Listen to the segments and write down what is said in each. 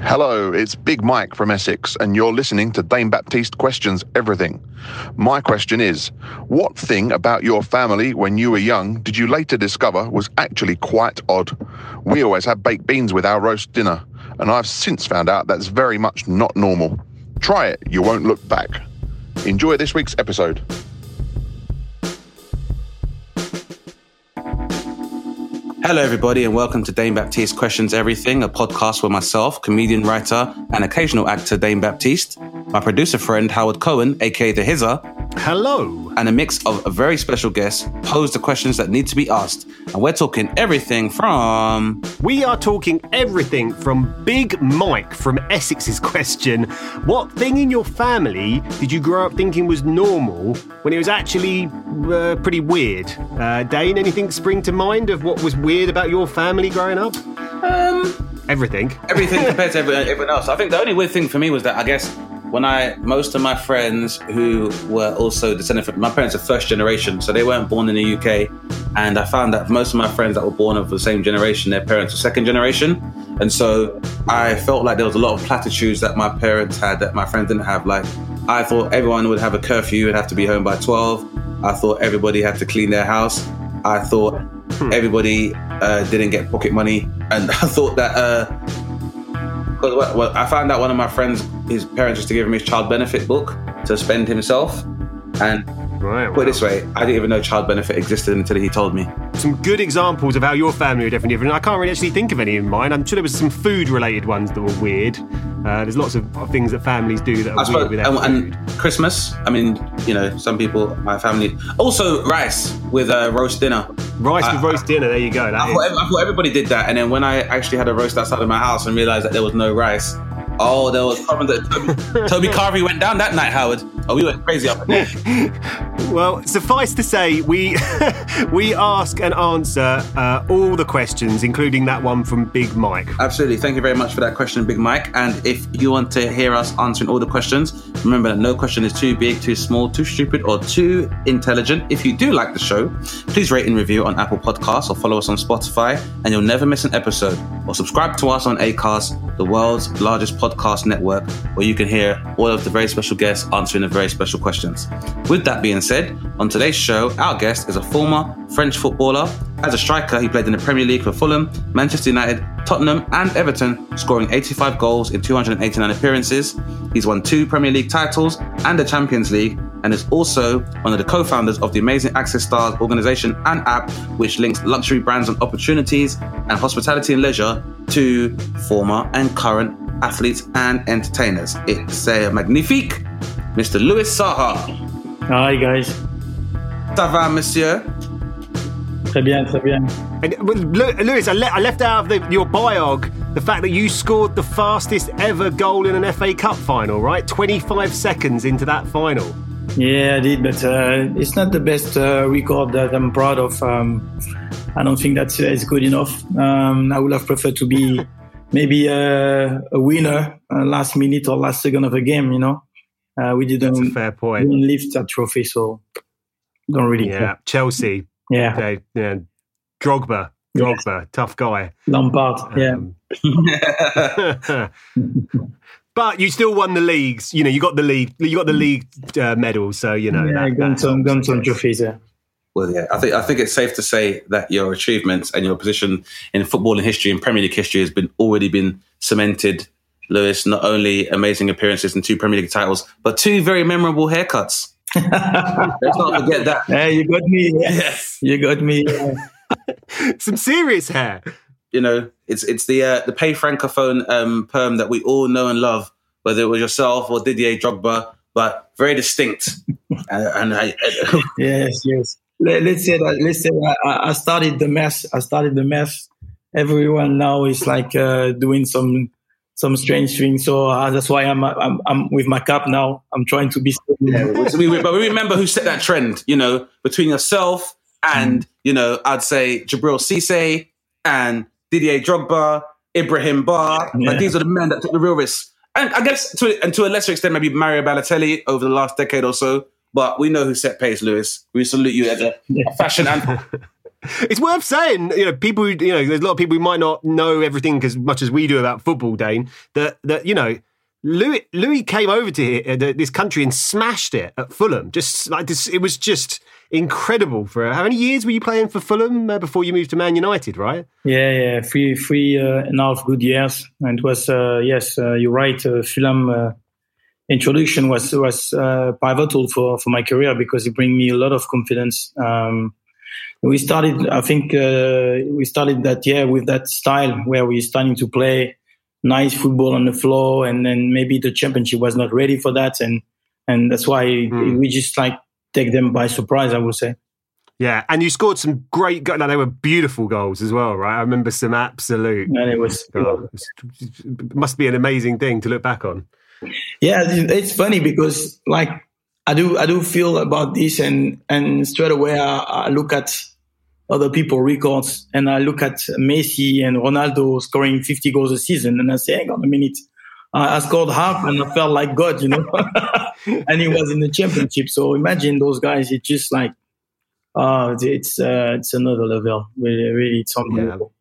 Hello, it's Big Mike from Essex, and you're listening to Dane Baptiste Questions Everything. My question is What thing about your family when you were young did you later discover was actually quite odd? We always had baked beans with our roast dinner, and I've since found out that's very much not normal. Try it, you won't look back. Enjoy this week's episode. Hello, everybody, and welcome to Dane Baptiste Questions Everything, a podcast with myself, comedian, writer, and occasional actor Dane Baptiste, my producer friend Howard Cohen, aka The Hizzer, hello. and a mix of very special guests pose the questions that need to be asked. And we're talking everything from. We are talking everything from Big Mike from Essex's question What thing in your family did you grow up thinking was normal when it was actually uh, pretty weird? Uh, Dane, anything spring to mind of what was weird about your family growing up? Um, Everything. everything compared to everyone, everyone else. I think the only weird thing for me was that I guess when I most of my friends who were also descended from my parents are first generation, so they weren't born in the UK, and I found that most of my friends that were born of the same generation, their parents were second generation, and so I felt like there was a lot of platitudes that my parents had that my friends didn't have. Like I thought everyone would have a curfew and have to be home by twelve. I thought everybody had to clean their house. I thought everybody uh, didn't get pocket money, and I thought that. Uh, because well, I found out one of my friends, his parents used to give him his child benefit book to spend himself, and Right. put it this way, I didn't even know child benefit existed until he told me. Some good examples of how your family are definitely different. I can't really actually think of any in mine. I'm sure there was some food related ones that were weird. Uh, there's lots of things that families do that are weird and, and Christmas. I mean, you know, some people, my family, also rice with a roast dinner. Rice with I- roast dinner. There you go. I thought, I thought everybody did that, and then when I actually had a roast outside of my house and realized that there was no rice, oh, there was problem that Toby, Toby Carvery went down that night, Howard. Oh, we went crazy up there. Well, suffice to say, we we ask and answer uh, all the questions, including that one from Big Mike. Absolutely. Thank you very much for that question, Big Mike. And if you want to hear us answering all the questions, remember that no question is too big, too small, too stupid, or too intelligent. If you do like the show, please rate and review on Apple Podcasts or follow us on Spotify, and you'll never miss an episode. Or subscribe to us on Acast, the world's largest podcast network, where you can hear all of the very special guests answering the very special questions. With that being said, on today's show, our guest is a former French footballer. As a striker, he played in the Premier League for Fulham, Manchester United, Tottenham, and Everton, scoring 85 goals in 289 appearances. He's won two Premier League titles and the Champions League, and is also one of the co founders of the amazing AxisStars organization and app, which links luxury brands and opportunities and hospitality and leisure to former and current athletes and entertainers. It's a magnifique, Mr. Louis Saha. Hi guys. Ça va, monsieur? Très bien, très bien. And well, Lu- Lewis, I, le- I left out of the, your biog the fact that you scored the fastest ever goal in an FA Cup final, right? 25 seconds into that final. Yeah, I did, but uh, it's not the best uh, record that I'm proud of. Um, I don't think that's uh, good enough. Um, I would have preferred to be maybe uh, a winner uh, last minute or last second of a game. You know, uh, we That's a didn't, fair point. didn't lift that trophy, so don't really Yeah, care. Chelsea. Yeah, They, yeah. Drogba. Drogba, tough guy. Yeah, Um, but you still won the leagues. You know, you got the league. You got the league uh, medal. So you know. yeah, that- got that some, I some trophies. Yeah. Well, yeah, I think I think it's safe to say that your achievements and your position in footballing history and Premier League history has been already been cemented. Lewis, not only amazing appearances and two Premier League titles, but two very memorable haircuts. Let's not forget that. Yeah, you got me. Yeah. Yes. You got me. Some serious hair. You know, it's it's the uh, the pay francophone um, perm that we all know and love, whether it was yourself or Didier Drogba, but very distinct. uh, and I, yes, yes. Let, let's say that. Let's say I, I started the mess. I started the mess, everyone now is like uh, doing some some strange things. So uh, that's why I'm, I'm I'm with my cap now. I'm trying to be. Yeah, so we, but we remember who set that trend. You know, between yourself and you know, I'd say Djibril Cisse and Didier Drogba, Ibrahim Bar. Yeah. Like these are the men that took the real risks. And I guess to and to a lesser extent, maybe Mario Balotelli over the last decade or so. But we know who set pace, Lewis. We salute you as a, a fashion anthem. It's worth saying, you know, people, who, you know, there's a lot of people who might not know everything as much as we do about football, Dane. That that you know, Louis Louis came over to here, uh, this country and smashed it at Fulham. Just like this, it was just incredible. For how many years were you playing for Fulham uh, before you moved to Man United? Right? Yeah, yeah, three three uh, and a half good years, and it was uh, yes, uh, you're right. Uh, Fulham uh, introduction was was uh, pivotal for for my career because it bring me a lot of confidence. Um, we started, I think, uh, we started that year with that style where we starting to play nice football on the floor, and then maybe the championship was not ready for that, and and that's why Hmm. we just like take them by surprise. I would say. Yeah, and you scored some great. goals. no, they were beautiful goals as well, right? I remember some absolute. And it was, Oh, it must be an amazing thing to look back on. Yeah, it's funny because like I do, I do feel about this, and and straight away I, I look at other people records, and I look at Messi and Ronaldo scoring 50 goals a season, and I say, hang on a minute, I scored half, and I felt like God, you know, and he was in the championship. So imagine those guys. It's just like, uh, it's uh, it's another level. Really, really, it's unbelievable.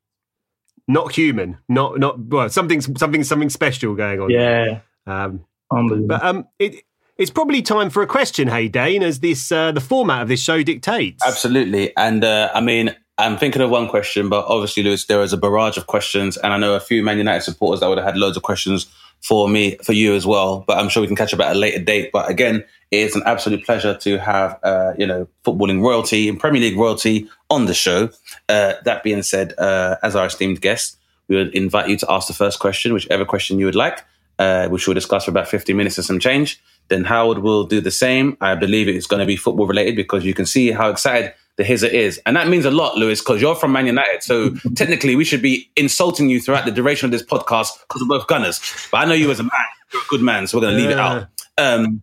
Not human. Not not well. Something something something special going on. Yeah, Um, unbelievable. but um, it it's probably time for a question. Hey, Dane, as this uh, the format of this show dictates. Absolutely. And uh, I mean, I'm thinking of one question, but obviously, Lewis, there is a barrage of questions. And I know a few Man United supporters that would have had loads of questions for me, for you as well. But I'm sure we can catch up at a later date. But again, it's an absolute pleasure to have, uh, you know, footballing royalty and Premier League royalty on the show. Uh, that being said, uh, as our esteemed guest, we would invite you to ask the first question, whichever question you would like, uh, which we'll discuss for about 15 minutes or some change. Then Howard will do the same. I believe it's going to be football related because you can see how excited the Hizzer is. And that means a lot, Lewis, because you're from Man United. So technically, we should be insulting you throughout the duration of this podcast because we're both Gunners. But I know you as a man. You're a good man. So we're going to leave it out. Um,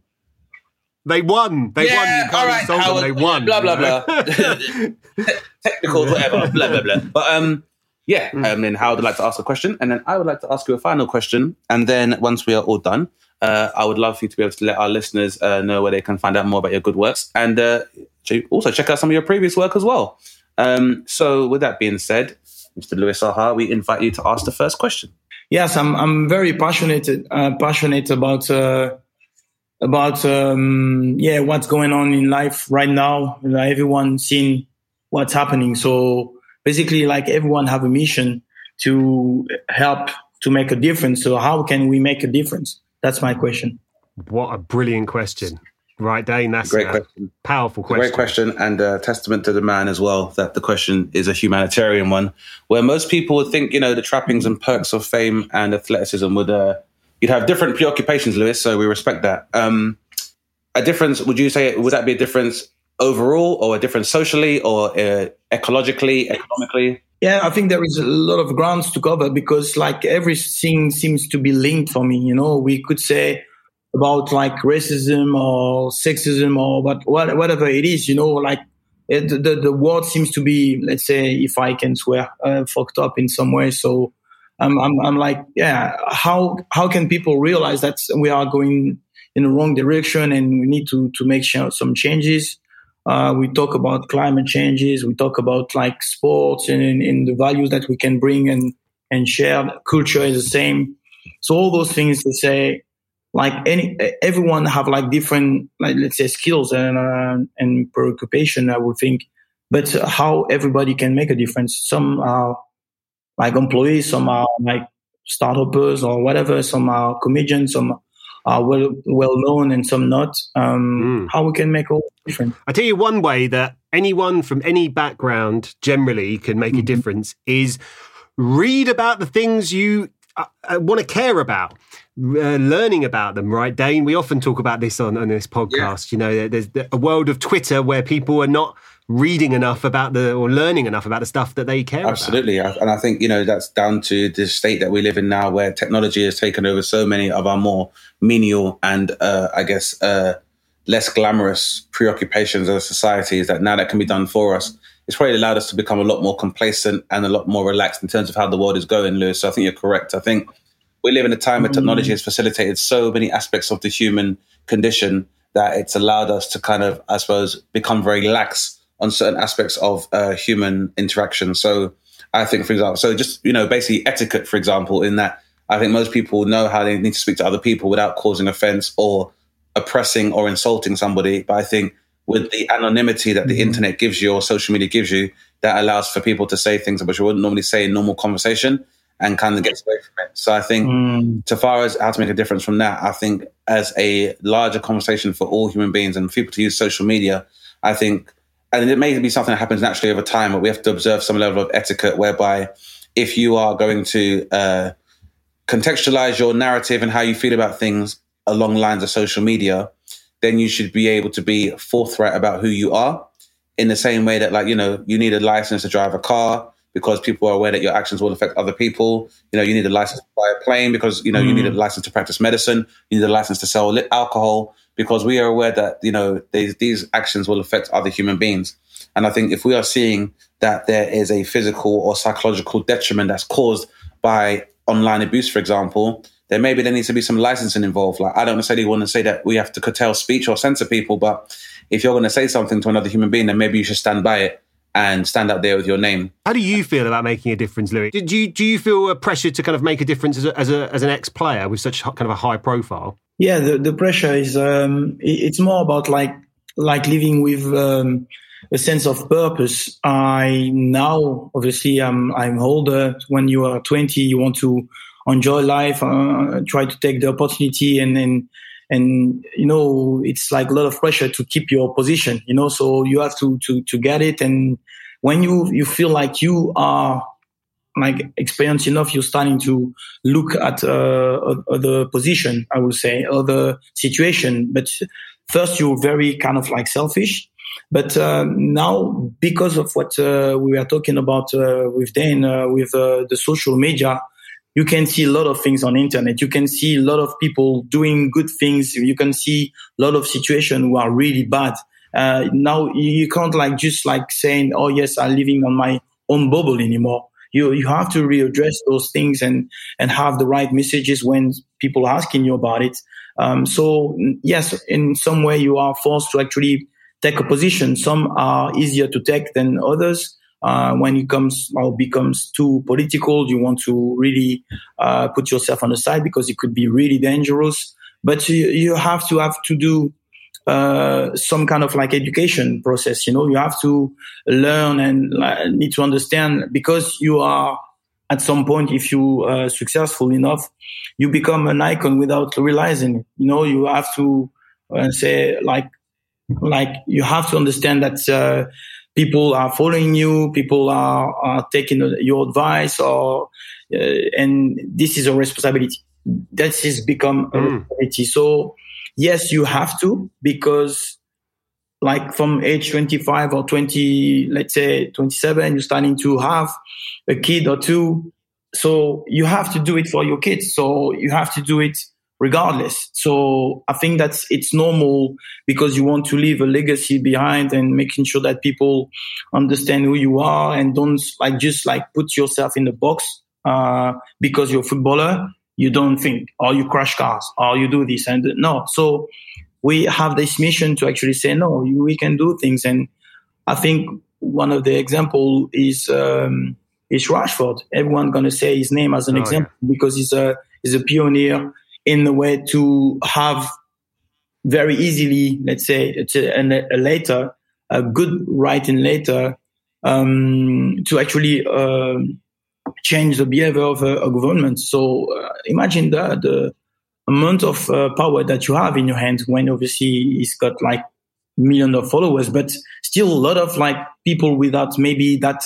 They won. They won. You can't insult them. They won. Blah blah blah. Technical, whatever. blah blah blah. But um, yeah. Um, then how would like to ask a question, and then I would like to ask you a final question, and then once we are all done, uh, I would love for you to be able to let our listeners uh, know where they can find out more about your good works, and uh, also check out some of your previous work as well. Um, so, with that being said, Mr. Louis Saha, we invite you to ask the first question. Yes, I'm. I'm very passionate. Uh, passionate about uh, about um, yeah what's going on in life right now. Everyone seeing what's happening. So basically, like everyone have a mission to help to make a difference. So how can we make a difference? That's my question. What a brilliant question. Right, Dane. That's Great a question. powerful question. Great question, and a testament to the man as well that the question is a humanitarian one, where most people would think, you know, the trappings and perks of fame and athleticism would, uh, you'd have different preoccupations, Lewis. So we respect that. Um, a difference? Would you say would that be a difference overall, or a difference socially, or uh, ecologically, economically? Yeah, I think there is a lot of grounds to cover because like everything seems to be linked for me. You know, we could say about like racism or sexism or what, what whatever it is. You know, like it, the the world seems to be, let's say, if I can swear, uh, fucked up in some way. So I'm I'm I'm like, yeah, how how can people realize that we are going in the wrong direction and we need to to make some changes? Uh, we talk about climate changes. We talk about like sports and, and, the values that we can bring and, and share. Culture is the same. So all those things to say, like any, everyone have like different, like let's say skills and, uh, and preoccupation, I would think, but how everybody can make a difference. Some are like employees, some are like startups or whatever. Some are comedians, some are well, well known and some not. Um, How we can make all different. I tell you one way that anyone from any background generally can make a difference is read about the things you uh, uh, want to care about. Uh, learning about them, right, Dane? We often talk about this on, on this podcast. You know, there's a world of Twitter where people are not reading enough about the or learning enough about the stuff that they care Absolutely. about. Absolutely. And I think, you know, that's down to the state that we live in now where technology has taken over so many of our more menial and, uh, I guess, uh, less glamorous preoccupations of society is that now that can be done for us. It's probably allowed us to become a lot more complacent and a lot more relaxed in terms of how the world is going, Lewis. So I think you're correct. I think we live in a time where technology has facilitated so many aspects of the human condition that it's allowed us to kind of, I suppose, become very lax on certain aspects of uh, human interaction. So I think, for example, so just, you know, basically etiquette, for example, in that I think most people know how they need to speak to other people without causing offense or oppressing or insulting somebody. But I think with the anonymity that the mm-hmm. internet gives you or social media gives you, that allows for people to say things which you wouldn't normally say in normal conversation and kind of gets away from it. So I think, mm. so far as how to make a difference from that, I think as a larger conversation for all human beings and people to use social media, I think and it may be something that happens naturally over time, but we have to observe some level of etiquette whereby if you are going to uh, contextualize your narrative and how you feel about things along lines of social media, then you should be able to be forthright about who you are in the same way that, like, you know, you need a license to drive a car because people are aware that your actions will affect other people. You know, you need a license to fly a plane because, you know, mm. you need a mm. license to practice medicine. You need a license to sell alcohol because we are aware that you know these, these actions will affect other human beings. And I think if we are seeing that there is a physical or psychological detriment that's caused by online abuse, for example, then maybe there needs to be some licensing involved. Like I don't necessarily want to say that we have to curtail speech or censor people, but if you're going to say something to another human being, then maybe you should stand by it and stand out there with your name. How do you feel about making a difference, Louis? Do you do you feel a pressure to kind of make a difference as a, as, a, as an ex player with such kind of a high profile? Yeah, the, the pressure is um, it's more about like like living with um, a sense of purpose. I now obviously I'm I'm older. When you are 20, you want to enjoy life, uh, try to take the opportunity, and and and you know it's like a lot of pressure to keep your position. You know, so you have to to to get it. And when you you feel like you are like experience enough, you're starting to look at uh, other position, I would say, other situation. But first, you're very kind of like selfish. But uh, now, because of what uh, we were talking about uh, with Dan, uh, with uh, the social media, you can see a lot of things on internet. You can see a lot of people doing good things. You can see a lot of situations who are really bad. now you can't like just like saying, "Oh yes, I'm living on my own bubble" anymore you you have to readdress those things and and have the right messages when people are asking you about it. Um, so yes, in some way you are forced to actually take a position. Some are easier to take than others. Uh, when it comes or becomes too political, you want to really uh, put yourself on the side because it could be really dangerous. But you, you have to have to do uh, some kind of like education process. You know, you have to learn and uh, need to understand because you are at some point, if you are successful enough, you become an icon without realizing it. You know, you have to uh, say like, like you have to understand that uh, people are following you, people are, are taking your advice, or uh, and this is a responsibility. That has become a mm. responsibility. So yes, you have to because like from age 25 or 20, let's say 27, you're starting to have a kid or two. So you have to do it for your kids. So you have to do it regardless. So I think that's it's normal because you want to leave a legacy behind and making sure that people understand who you are and don't like just like put yourself in the box uh, because you're a footballer you don't think, or you crash cars, or you do this and no. So we have this mission to actually say no, we can do things. And I think one of the example is um, is Rashford. Everyone gonna say his name as an oh, example yeah. because he's a he's a pioneer in the way to have very easily, let's say, a, a later, a good writing later, um, to actually um, change the behavior of a, a government. So uh, imagine the, the amount of uh, power that you have in your hands when obviously he's got like millions of followers, but still a lot of like people without maybe that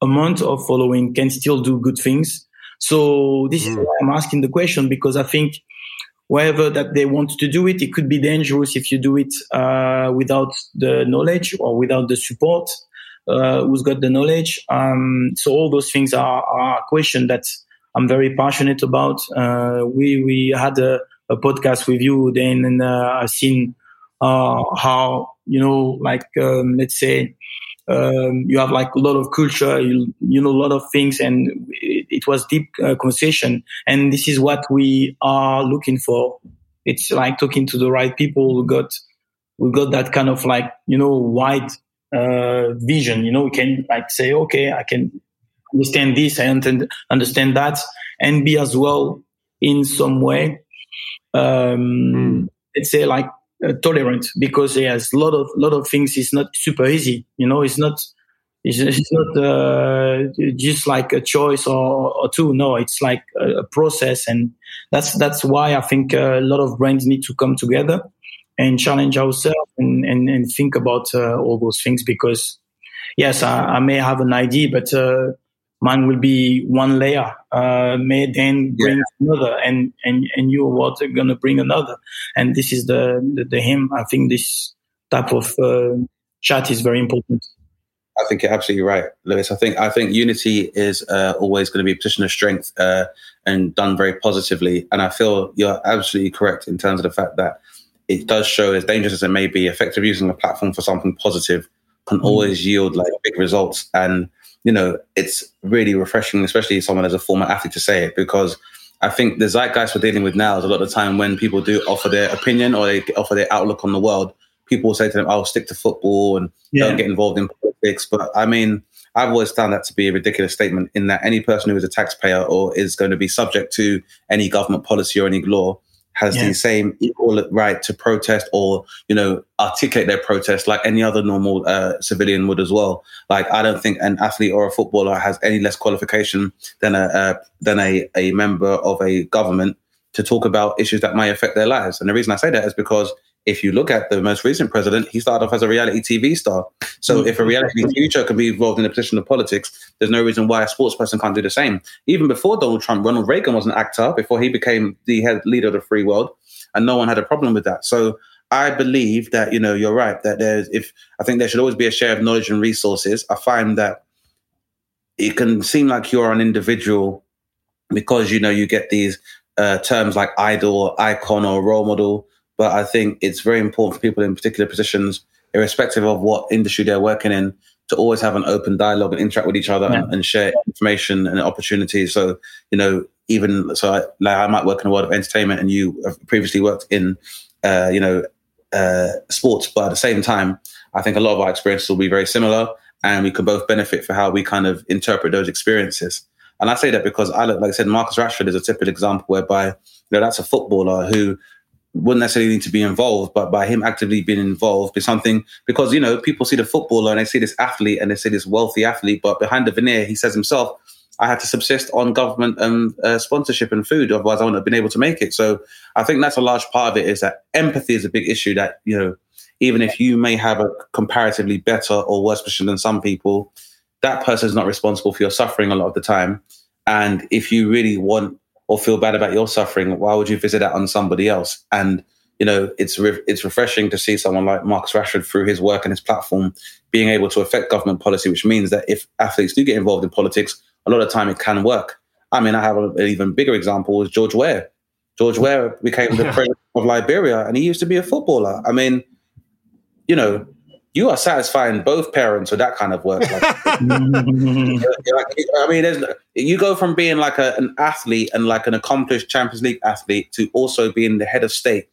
amount of following can still do good things. So this mm. is why I'm asking the question because I think wherever that they want to do it. It could be dangerous if you do it uh, without the knowledge or without the support. Uh, who's got the knowledge? Um, so all those things are, are a question that I'm very passionate about. Uh, we we had a, a, podcast with you then, and uh, I've seen uh, how you know, like um, let's say. Um, you have like a lot of culture, you, you know, a lot of things, and it, it was deep uh, conversation. And this is what we are looking for. It's like talking to the right people who got, we got that kind of like, you know, wide uh, vision. You know, we can like say, okay, I can understand this, I understand that, and be as well in some way, um, mm. let's say like uh, tolerant because yes, a lot of lot of things is not super easy. You know, it's not it's, it's not uh, just like a choice or, or two. No, it's like a, a, process, and that's that's why I think uh, a lot of brands need to come together and challenge ourselves and, and, and think about uh, all those things because yes, I, I, may have an idea, but uh, mine will be one layer, uh, may then bring yeah. another, and and and you what are gonna bring another, and this is the the, the him. I think this type of uh, chat is very important. I think you're absolutely right, Lewis. I think I think unity is uh, always going to be a position of strength uh, and done very positively. And I feel you're absolutely correct in terms of the fact that it does show, as dangerous as it may be, effective using a platform for something positive can mm. always yield like big results. And you know, it's really refreshing, especially someone as a former athlete, to say it because I think the zeitgeist we're dealing with now is a lot of the time when people do offer their opinion or they offer their outlook on the world. People say to them, "I'll stick to football and yeah. don't get involved in politics." But I mean, I've always found that to be a ridiculous statement. In that any person who is a taxpayer or is going to be subject to any government policy or any law has yeah. the same equal right to protest or you know articulate their protest like any other normal uh, civilian would as well. Like I don't think an athlete or a footballer has any less qualification than a uh, than a, a member of a government to talk about issues that may affect their lives. And the reason I say that is because if you look at the most recent president, he started off as a reality TV star. So mm-hmm. if a reality TV show can be involved in a position of politics, there's no reason why a sports person can't do the same. Even before Donald Trump, Ronald Reagan was an actor before he became the head leader of the free world, and no one had a problem with that. So I believe that you know you're right that there's if I think there should always be a share of knowledge and resources. I find that it can seem like you're an individual because you know you get these uh, terms like idol, or icon, or role model but I think it's very important for people in particular positions, irrespective of what industry they're working in, to always have an open dialogue and interact with each other yeah. and, and, share information and opportunities. So, you know, even so, I, like I might work in the world of entertainment, and you have previously worked in, uh, you know, uh, sports, but at the same time, I think a lot of our experiences will be very similar, and we could both benefit for how we kind of interpret those experiences. And I say that because I look, like I said, Marcus Rashford is a typical example whereby you know that's a footballer who wouldn't necessarily need to be involved, but by him actively being involved is something because you know people see the footballer and they see this athlete and they see this wealthy athlete, but behind the veneer, he says himself, "I had to subsist on government um, uh, sponsorship and food, otherwise I wouldn't have been able to make it." So I think that's a large part of it is that empathy is a big issue. That you know, even if you may have a comparatively better or worse position than some people, that person is not responsible for your suffering a lot of the time. And if you really want or feel bad about your suffering, why would you visit that on somebody else? And you know, it's re- it's refreshing to see someone like Marcus Rashford through his work and his platform being able to affect government policy, which means that if athletes do get involved in politics, a lot of time it can work. I mean, I have an even bigger example is George Weah. George Weah became the president of Liberia, and he used to be a footballer. I mean, you know, you are satisfying both parents with that kind of work. Like, I mean, there's, you go from being like a, an athlete and like an accomplished Champions League athlete to also being the head of state.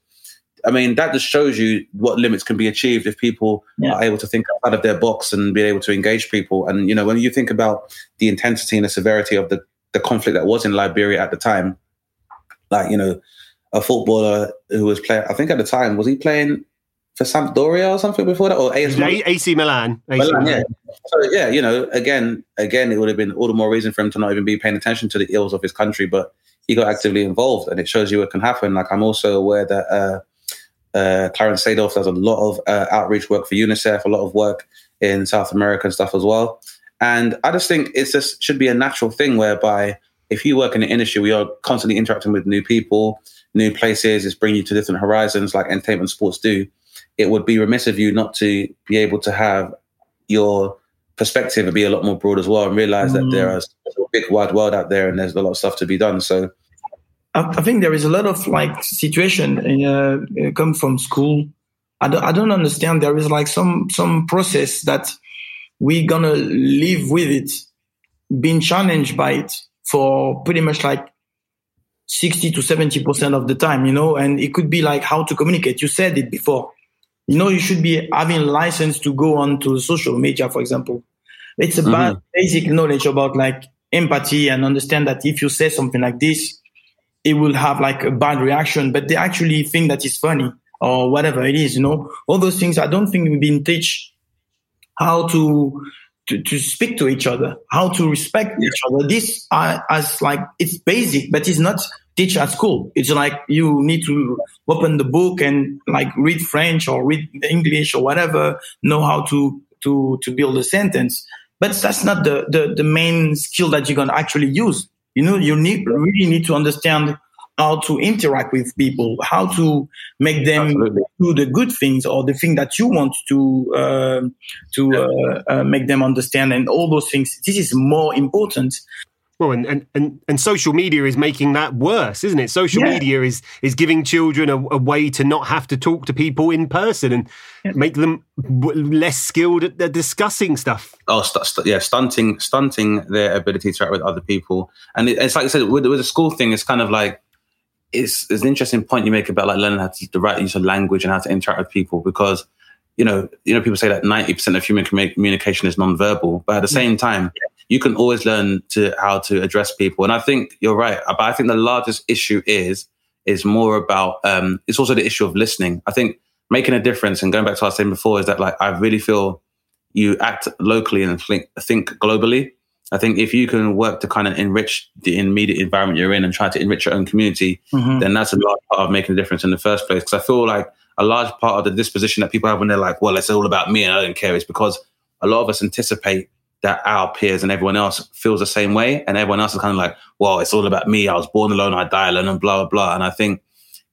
I mean, that just shows you what limits can be achieved if people yeah. are able to think out of their box and be able to engage people. And you know, when you think about the intensity and the severity of the the conflict that was in Liberia at the time, like you know, a footballer who was playing, I think at the time was he playing for Sampdoria or something before that, or AS Milan? AC Milan. AC Milan, yeah. So yeah, you know, again, again, it would have been all the more reason for him to not even be paying attention to the ills of his country, but he got actively involved, and it shows you what can happen. Like I'm also aware that uh, uh, Clarence Seedorf does a lot of uh, outreach work for UNICEF, a lot of work in South America and stuff as well. And I just think it's just should be a natural thing whereby if you work in an industry where you're constantly interacting with new people, new places, it's bringing you to different horizons like entertainment sports do, it would be remiss of you not to be able to have your perspective and be a lot more broad as well and realize mm. that there is a big wide world out there and there's a lot of stuff to be done. So I, think there is a lot of like situation uh, come from school. I don't, I don't understand. There is like some some process that we're gonna live with it, being challenged by it for pretty much like 60 to 70% of the time, you know, and it could be like how to communicate. You said it before. You know, you should be having license to go on to social media, for example. It's about mm-hmm. basic knowledge about like empathy and understand that if you say something like this, it will have like a bad reaction, but they actually think that is funny or whatever it is, you know, all those things. I don't think we've been teach how to, to, to speak to each other, how to respect yeah. each other. This uh, as like, it's basic, but it's not teach at school. It's like you need to open the book and like read French or read English or whatever, know how to, to, to build a sentence. But that's not the, the, the main skill that you're going to actually use you know, you need really need to understand how to interact with people, how to make them Absolutely. do the good things or the thing that you want to uh, to uh, uh, make them understand, and all those things. This is more important well, and, and, and, and social media is making that worse, isn't it? Social yeah. media is is giving children a, a, way to not have to talk to people in person and yeah. make them less skilled at, at discussing stuff. Oh, st- st- yeah, stunting stunting their ability to interact with other people. And it, it's like I said, with, with the school thing, it's kind of like it's, it's an interesting point you make about like learning how to the right use of language and how to interact with people because you know you know people say that ninety percent of human communication is nonverbal, but at the same time. You can always learn to how to address people. And I think you're right. But I think the largest issue is is more about um, it's also the issue of listening. I think making a difference and going back to what I was saying before is that like I really feel you act locally and think think globally. I think if you can work to kind of enrich the immediate environment you're in and try to enrich your own community, mm-hmm. then that's a large part of making a difference in the first place. Because I feel like a large part of the disposition that people have when they're like, well, it's all about me and I don't care is because a lot of us anticipate that our peers and everyone else feels the same way. And everyone else is kind of like, well, it's all about me. I was born alone. I die alone and blah, blah, blah. And I think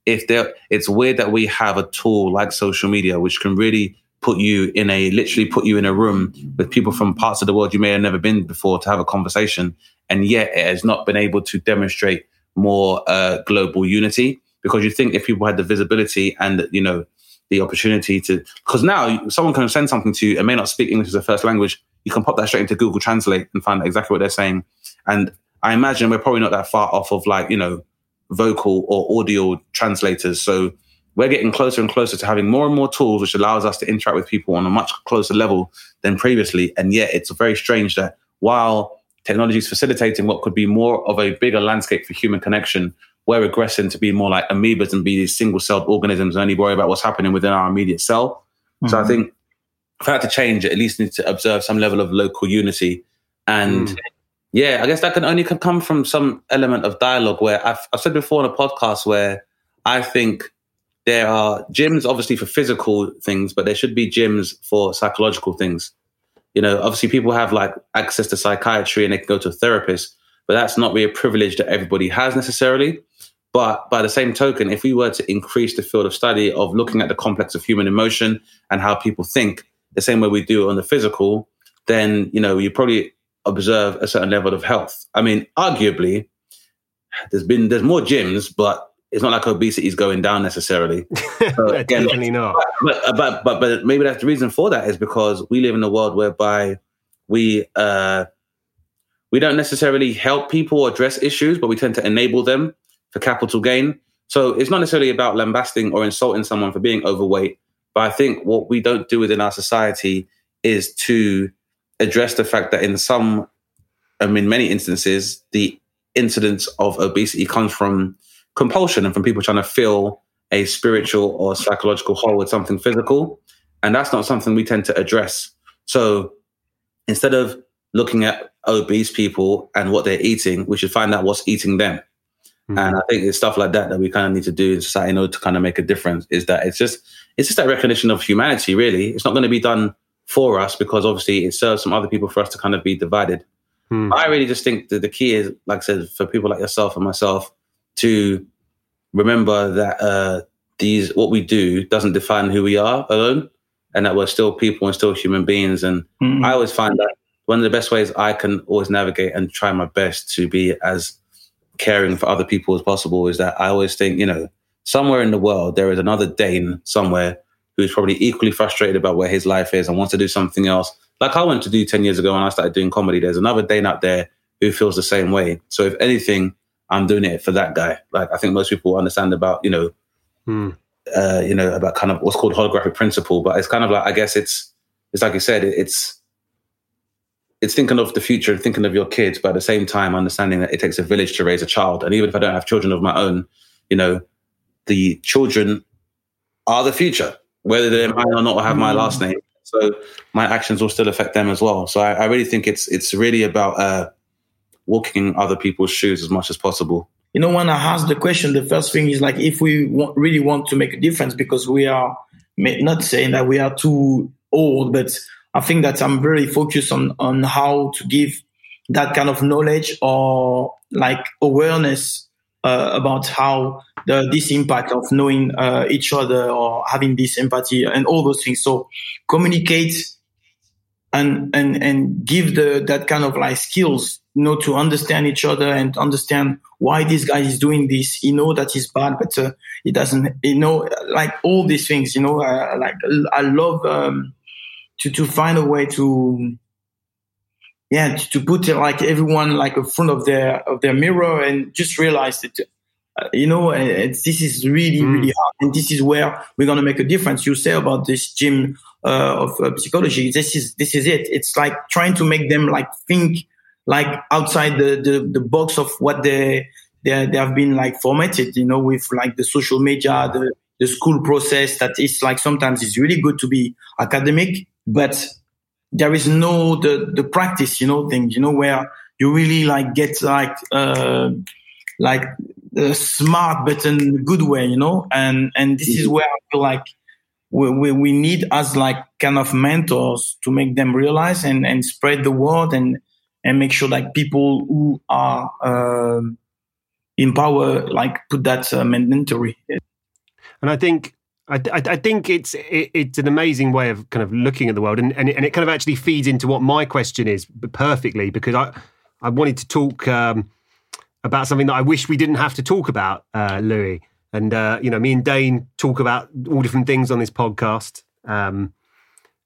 if there, it's weird that we have a tool like social media, which can really put you in a, literally put you in a room with people from parts of the world you may have never been before to have a conversation. And yet it has not been able to demonstrate more uh, global unity because you think if people had the visibility and, you know, the opportunity to, because now someone can send something to you and may not speak English as a first language you can pop that straight into Google Translate and find exactly what they're saying. And I imagine we're probably not that far off of like, you know, vocal or audio translators. So we're getting closer and closer to having more and more tools, which allows us to interact with people on a much closer level than previously. And yet it's very strange that while technology is facilitating what could be more of a bigger landscape for human connection, we're regressing to be more like amoebas and be these single celled organisms and only worry about what's happening within our immediate cell. Mm-hmm. So I mm-hmm. think for that to change, it at least need to observe some level of local unity. And mm. yeah, I guess that can only come from some element of dialogue where I've, I've said before on a podcast where I think there are gyms obviously for physical things, but there should be gyms for psychological things. You know, obviously people have like access to psychiatry and they can go to a therapist, but that's not really a privilege that everybody has necessarily. But by the same token, if we were to increase the field of study of looking at the complex of human emotion and how people think, the same way we do on the physical, then you know you probably observe a certain level of health. I mean, arguably, there's been there's more gyms, but it's not like obesity is going down necessarily. So, again, Definitely not. But, but but but maybe that's the reason for that is because we live in a world whereby we uh we don't necessarily help people address issues, but we tend to enable them for capital gain. So it's not necessarily about lambasting or insulting someone for being overweight. But I think what we don't do within our society is to address the fact that in some, I mean, many instances, the incidence of obesity comes from compulsion and from people trying to fill a spiritual or psychological hole with something physical. And that's not something we tend to address. So instead of looking at obese people and what they're eating, we should find out what's eating them. Mm-hmm. And I think it's stuff like that that we kind of need to do in society in order to kind of make a difference. Is that it's just it's just that recognition of humanity. Really, it's not going to be done for us because obviously it serves some other people for us to kind of be divided. Hmm. I really just think that the key is, like I said, for people like yourself and myself to remember that uh, these what we do doesn't define who we are alone, and that we're still people and still human beings. And mm-hmm. I always find that one of the best ways I can always navigate and try my best to be as caring for other people as possible is that I always think, you know, somewhere in the world there is another Dane somewhere who's probably equally frustrated about where his life is and wants to do something else. Like I wanted to do 10 years ago when I started doing comedy. There's another Dane out there who feels the same way. So if anything, I'm doing it for that guy. Like I think most people understand about, you know, hmm. uh, you know, about kind of what's called holographic principle, but it's kind of like, I guess it's, it's like you said, it's, it's thinking of the future and thinking of your kids, but at the same time, understanding that it takes a village to raise a child. And even if I don't have children of my own, you know, the children are the future, whether they might or not or have my last name. So my actions will still affect them as well. So I, I really think it's it's really about uh, walking in other people's shoes as much as possible. You know, when I ask the question, the first thing is like, if we really want to make a difference, because we are not saying that we are too old, but I think that I'm very focused on on how to give that kind of knowledge or like awareness uh, about how the, this impact of knowing uh, each other or having this empathy and all those things. So communicate and and and give the that kind of like skills, you know, to understand each other and understand why this guy is doing this. He know that he's bad, but uh, he doesn't. You know, like all these things. You know, uh, like I love. Um, to to find a way to yeah to, to put like everyone like in front of their of their mirror and just realize that uh, you know this is really mm. really hard and this is where we're going to make a difference you say about this gym uh, of uh, psychology this is this is it it's like trying to make them like think like outside the the, the box of what they they they have been like formatted you know with like the social media the the school process that is like sometimes it's really good to be academic but there is no the the practice, you know, thing, you know, where you really like get like uh like a smart but in a good way, you know, and and this mm-hmm. is where I feel like we, we, we need as like kind of mentors to make them realize and and spread the word and and make sure like people who are uh, in power like put that uh, mandatory. And I think I, I, I, think it's it, it's an amazing way of kind of looking at the world, and, and and it kind of actually feeds into what my question is perfectly because I I wanted to talk um, about something that I wish we didn't have to talk about, uh, Louis. And uh, you know, me and Dane talk about all different things on this podcast. Um,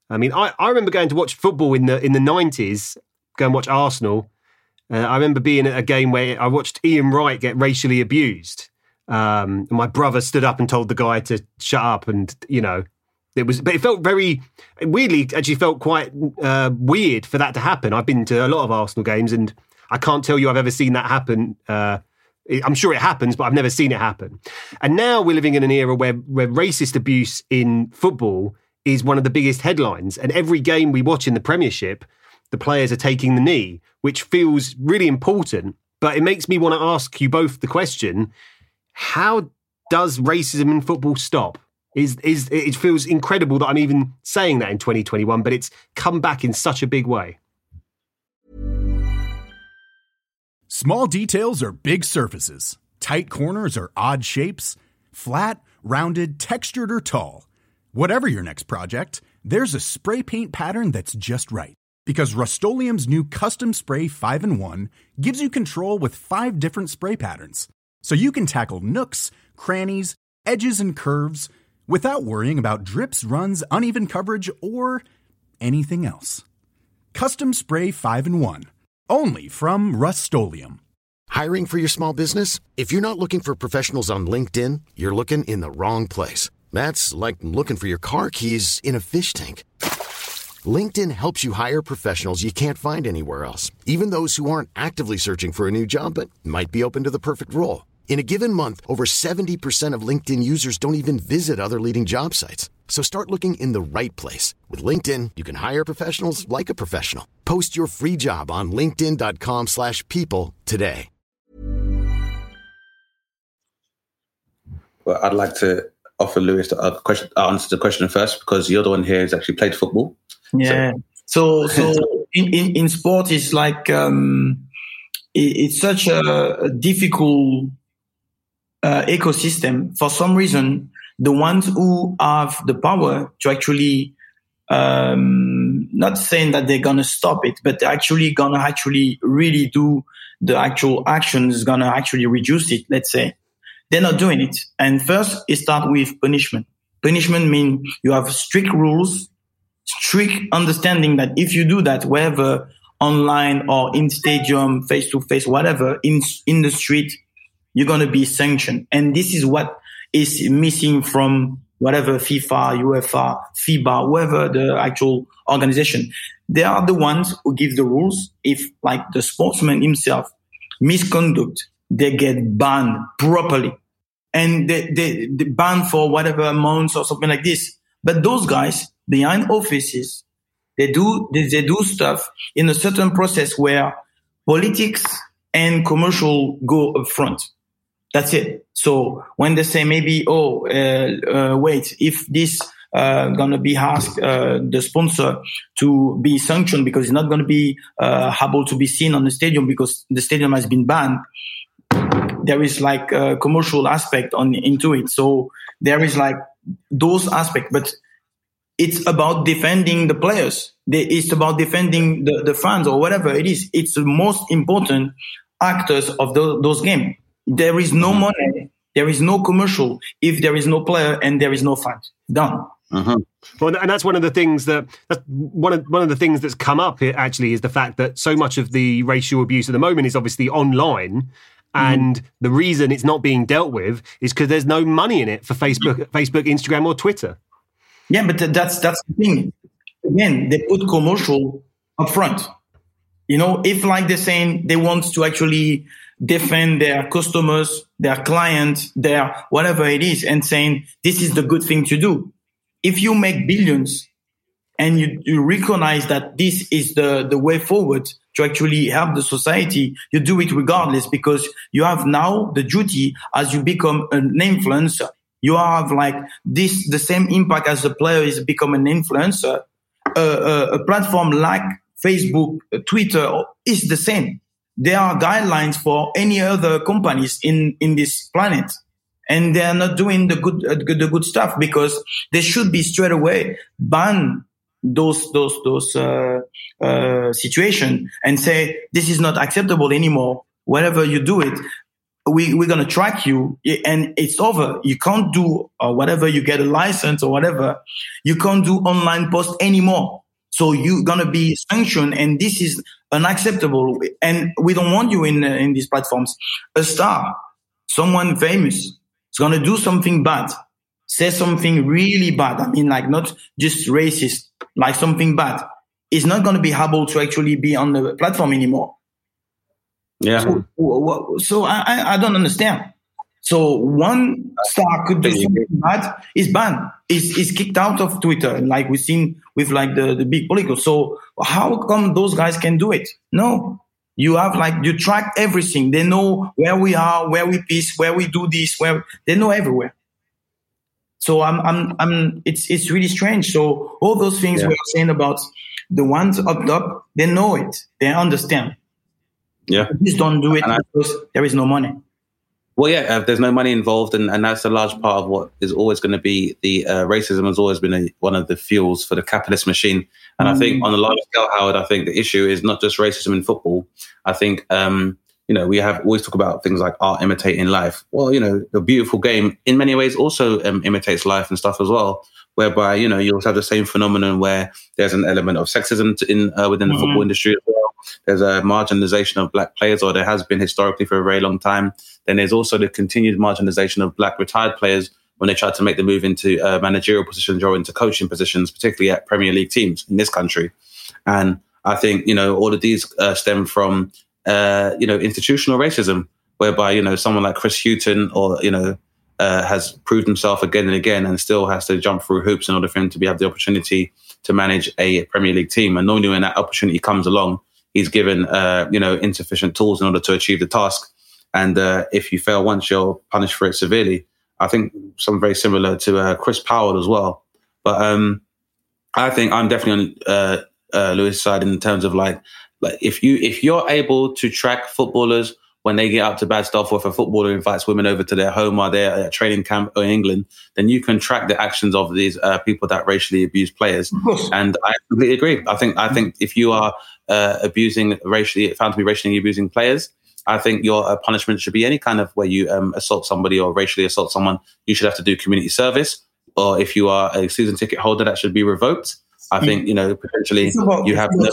I mean, I, I remember going to watch football in the in the nineties, go and watch Arsenal. Uh, I remember being at a game where I watched Ian Wright get racially abused um, my brother stood up and told the guy to shut up, and you know, it was, but it felt very weirdly. Actually, felt quite uh, weird for that to happen. I've been to a lot of Arsenal games, and I can't tell you I've ever seen that happen. Uh, I'm sure it happens, but I've never seen it happen. And now we're living in an era where where racist abuse in football is one of the biggest headlines, and every game we watch in the Premiership, the players are taking the knee, which feels really important. But it makes me want to ask you both the question how does racism in football stop? Is is it feels incredible that I'm even saying that in 2021, but it's come back in such a big way. Small details are big surfaces. Tight corners are odd shapes. Flat, rounded, textured, or tall. Whatever your next project, there's a spray paint pattern that's just right. Because Rust-Oleum's new Custom Spray 5 and 1 gives you control with five different spray patterns so you can tackle nooks, crannies, edges, and curves without worrying about drips, runs, uneven coverage, or anything else. Custom Spray 5 and 1. Only from Rust Hiring for your small business? If you're not looking for professionals on LinkedIn, you're looking in the wrong place. That's like looking for your car keys in a fish tank. LinkedIn helps you hire professionals you can't find anywhere else, even those who aren't actively searching for a new job but might be open to the perfect role. In a given month, over 70% of LinkedIn users don't even visit other leading job sites. So start looking in the right place. With LinkedIn, you can hire professionals like a professional. Post your free job on linkedin.com slash people today. Well, I'd like to offer Lewis to uh, question, answer the question first because you're the one here who's actually played football. Yeah. So, so, so in, in, in sport is like um, it, it's such a, a difficult uh, ecosystem. For some reason, the ones who have the power to actually um, not saying that they're gonna stop it, but they're actually gonna actually really do the actual action is gonna actually reduce it. Let's say they're not doing it. And first, it starts with punishment. Punishment means you have strict rules, strict understanding that if you do that, wherever online or in stadium, face to face, whatever, in, in the street, you're going to be sanctioned. And this is what is missing from whatever FIFA, UEFA, FIBA, whoever the actual organization. They are the ones who give the rules. If like the sportsman himself misconduct, they get banned properly and they, they, they ban for whatever months or something like this. But those guys behind offices, they do, they, they do stuff in a certain process where politics and commercial go up front. That's it. So when they say maybe, oh, uh, uh, wait, if this uh, gonna be asked uh, the sponsor to be sanctioned because it's not gonna be uh, able to be seen on the stadium because the stadium has been banned there is like a commercial aspect on into it. So there is like those aspects, but it's about defending the players. It's about defending the, the fans or whatever it is. It's the most important actors of the, those games. There is no money. There is no commercial if there is no player and there is no fans. Done. Uh-huh. Well, and that's one of the things that that's one of one of the things that's come up actually is the fact that so much of the racial abuse at the moment is obviously online, Mm-hmm. And mm. the reason it's not being dealt with is because there's no money in it for Facebook, Facebook, Instagram, or Twitter. Yeah, but that's that's the thing. Again, they put commercial up front. You know, if like they're saying they want to actually defend their customers, their clients, their whatever it is, and saying this is the good thing to do. If you make billions and you, you recognize that this is the, the way forward, to actually help the society, you do it regardless because you have now the duty as you become an influencer. You have like this, the same impact as the player is become an influencer. Uh, uh, a platform like Facebook, Twitter is the same. There are guidelines for any other companies in, in this planet. And they are not doing the good, uh, the good stuff because they should be straight away ban those those those uh, uh, situation and say this is not acceptable anymore. Wherever you do it, we we're gonna track you, and it's over. You can't do or whatever you get a license or whatever. You can't do online post anymore. So you're gonna be sanctioned, and this is unacceptable. And we don't want you in uh, in these platforms. A star, someone famous, is gonna do something bad say something really bad, I mean, like not just racist, like something bad, is not going to be able to actually be on the platform anymore. Yeah. So, so I, I don't understand. So one star could do something bad, is banned, is is kicked out of Twitter, like we've seen with like the, the big political. So how come those guys can do it? No. You have like you track everything. They know where we are, where we piece, where we do this, where they know everywhere. So I'm, I'm, I'm, it's, it's really strange. So all those things yeah. we are saying about the ones up top, they know it. They understand. Yeah. Just don't do it and because I, there is no money. Well, yeah, uh, there's no money involved, and, and that's a large part of what is always going to be the uh, racism has always been a, one of the fuels for the capitalist machine. And mm. I think mm. on a large scale, Howard, I think the issue is not just racism in football. I think um, you know, we have always talk about things like art imitating life. Well, you know, the beautiful game in many ways also um, imitates life and stuff as well. Whereby you know you also have the same phenomenon where there's an element of sexism in uh, within the mm-hmm. football industry as well. There's a marginalization of black players, or there has been historically for a very long time. Then there's also the continued marginalization of black retired players when they try to make the move into uh, managerial positions or into coaching positions, particularly at Premier League teams in this country. And I think you know all of these uh, stem from uh, you know, institutional racism, whereby, you know, someone like Chris Hughton or, you know, uh, has proved himself again and again and still has to jump through hoops in order for him to be have the opportunity to manage a Premier League team. And normally when that opportunity comes along, he's given, uh, you know, insufficient tools in order to achieve the task. And uh, if you fail once, you're punished for it severely. I think something very similar to uh, Chris Powell as well. But um, I think I'm definitely on uh, uh, Lewis' side in terms of like, like if you if you're able to track footballers when they get up to bad stuff, or if a footballer invites women over to their home or their training camp in England, then you can track the actions of these uh, people that racially abuse players. And I completely agree. I think I think if you are uh, abusing racially found to be racially abusing players, I think your uh, punishment should be any kind of where you um, assault somebody or racially assault someone. You should have to do community service, or if you are a season ticket holder, that should be revoked. I mm. think you know potentially you have no,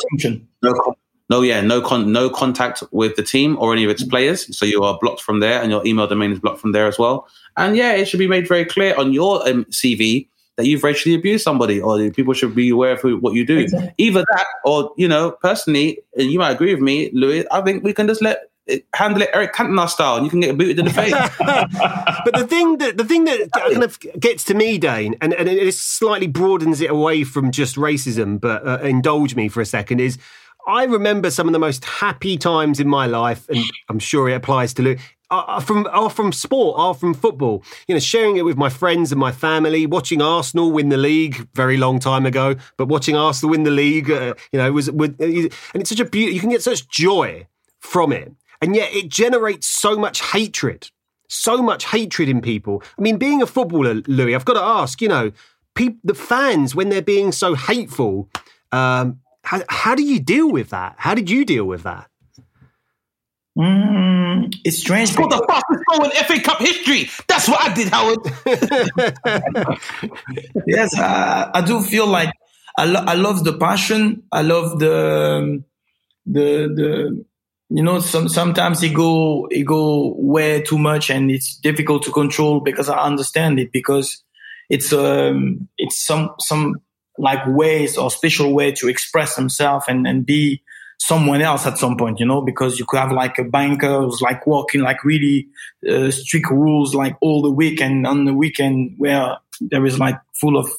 no, no, yeah, no con- no contact with the team or any of its players, so you are blocked from there, and your email domain is blocked from there as well. And yeah, it should be made very clear on your um, CV that you've racially abused somebody, or people should be aware of who, what you do. Exactly. Either that, or you know, personally, and you might agree with me, Louis. I think we can just let handle it Eric Cantona style, and you can get booted in the face. but the thing that the thing that kind of gets to me, Dane, and, and it slightly broadens it away from just racism, but uh, indulge me for a second, is I remember some of the most happy times in my life, and I'm sure it applies to Lou. Are from are from sport, are from football. You know, sharing it with my friends and my family, watching Arsenal win the league very long time ago, but watching Arsenal win the league, uh, you know, was, was and it's such a beauty. You can get such joy from it and yet it generates so much hatred, so much hatred in people. I mean, being a footballer, Louis, I've got to ask, you know, people, the fans, when they're being so hateful, um, how, how do you deal with that? How did you deal with that? Mm, it's strange. For the fastest goal in FA Cup history. That's what I did, Howard. yes, I, I, do feel like I, lo- I love the passion. I love the the the you know, some, sometimes it go, it go way too much and it's difficult to control because I understand it because it's, um, it's some, some like ways or special way to express himself and, and be someone else at some point, you know, because you could have like a banker who's like walking like really uh, strict rules like all the week and on the weekend where there is like full of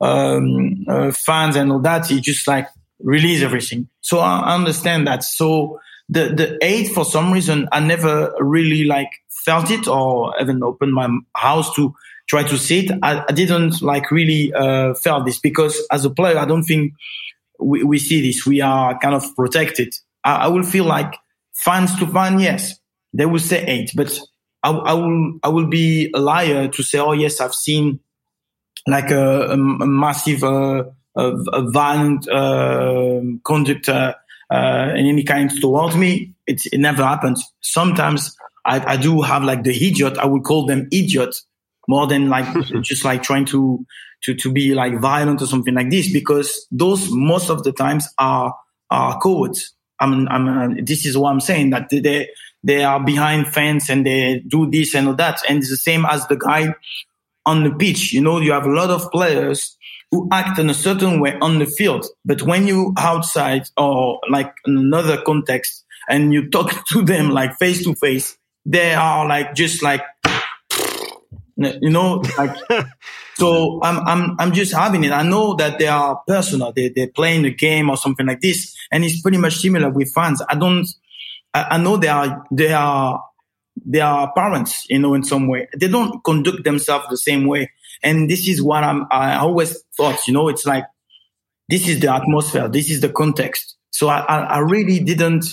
um, uh, fans and all that, he just like release everything. So I understand that. So the the aid for some reason I never really like felt it or even opened my house to try to see it. I, I didn't like really uh, felt this because as a player I don't think we, we see this. We are kind of protected. I, I will feel like fans to fan, yes, they will say eight, but I, I will I will be a liar to say, oh yes, I've seen like a, a, a massive uh, a, a violent uh, conduct uh, in any kind towards me. It, it never happens. Sometimes I, I do have like the idiot. I would call them idiot more than like just like trying to to to be like violent or something like this because those most of the times are are cowards. I mean, I mean, uh, this is what I'm saying that they they are behind fence and they do this and all that, and it's the same as the guy on the pitch. You know, you have a lot of players who act in a certain way on the field. But when you outside or like in another context and you talk to them like face to face, they are like just like you know like so i'm i'm i'm just having it. I know that they are personal. They, they're playing the game or something like this. And it's pretty much similar with fans. I don't I, I know they are they are they are parents you know in some way. They don't conduct themselves the same way. And this is what I'm, I always thought, you know, it's like, this is the atmosphere. This is the context. So I, I, I really didn't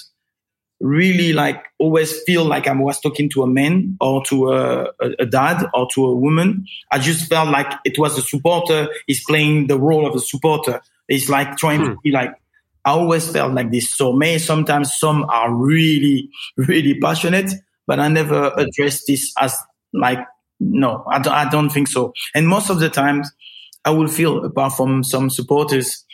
really like always feel like I was talking to a man or to a, a, a, dad or to a woman. I just felt like it was a supporter. He's playing the role of a supporter. It's like trying hmm. to be like, I always felt like this. So may sometimes some are really, really passionate, but I never addressed this as like no, I don't, I don't think so. And most of the times, I will feel, apart from some supporters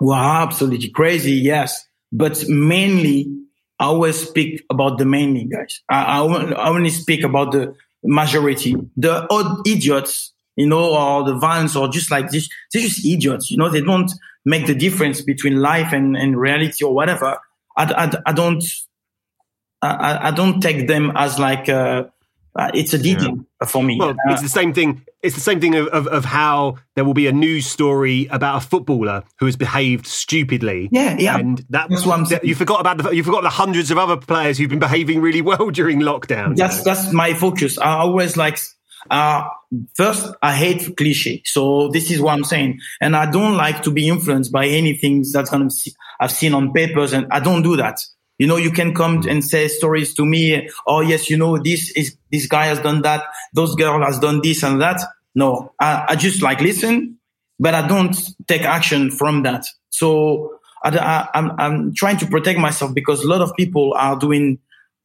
who are absolutely crazy, yes, but mainly I always speak about the mainly guys. I, I, only speak about the majority, the odd idiots, you know, or the violence or just like this. They're just idiots, you know, they don't make the difference between life and, and reality or whatever. I, I, I don't, I, I don't take them as like, uh, uh, it's a detail yeah. for me. Well, uh, it's the same thing. It's the same thing of, of, of, how there will be a news story about a footballer who has behaved stupidly. Yeah, yeah. And that, that's what I'm saying. You forgot about the you forgot the hundreds of other players who've been behaving really well during lockdown. That's that's my focus. I always like. Uh, first, I hate cliche. So this is what I'm saying. And I don't like to be influenced by anything that's going to I've seen on papers and I don't do that. You know, you can come and say stories to me. Oh, yes, you know, this is, this guy has done that. Those girl has done this and that. No, I, I just like listen, but I don't take action from that. So I, am I'm, I'm trying to protect myself because a lot of people are doing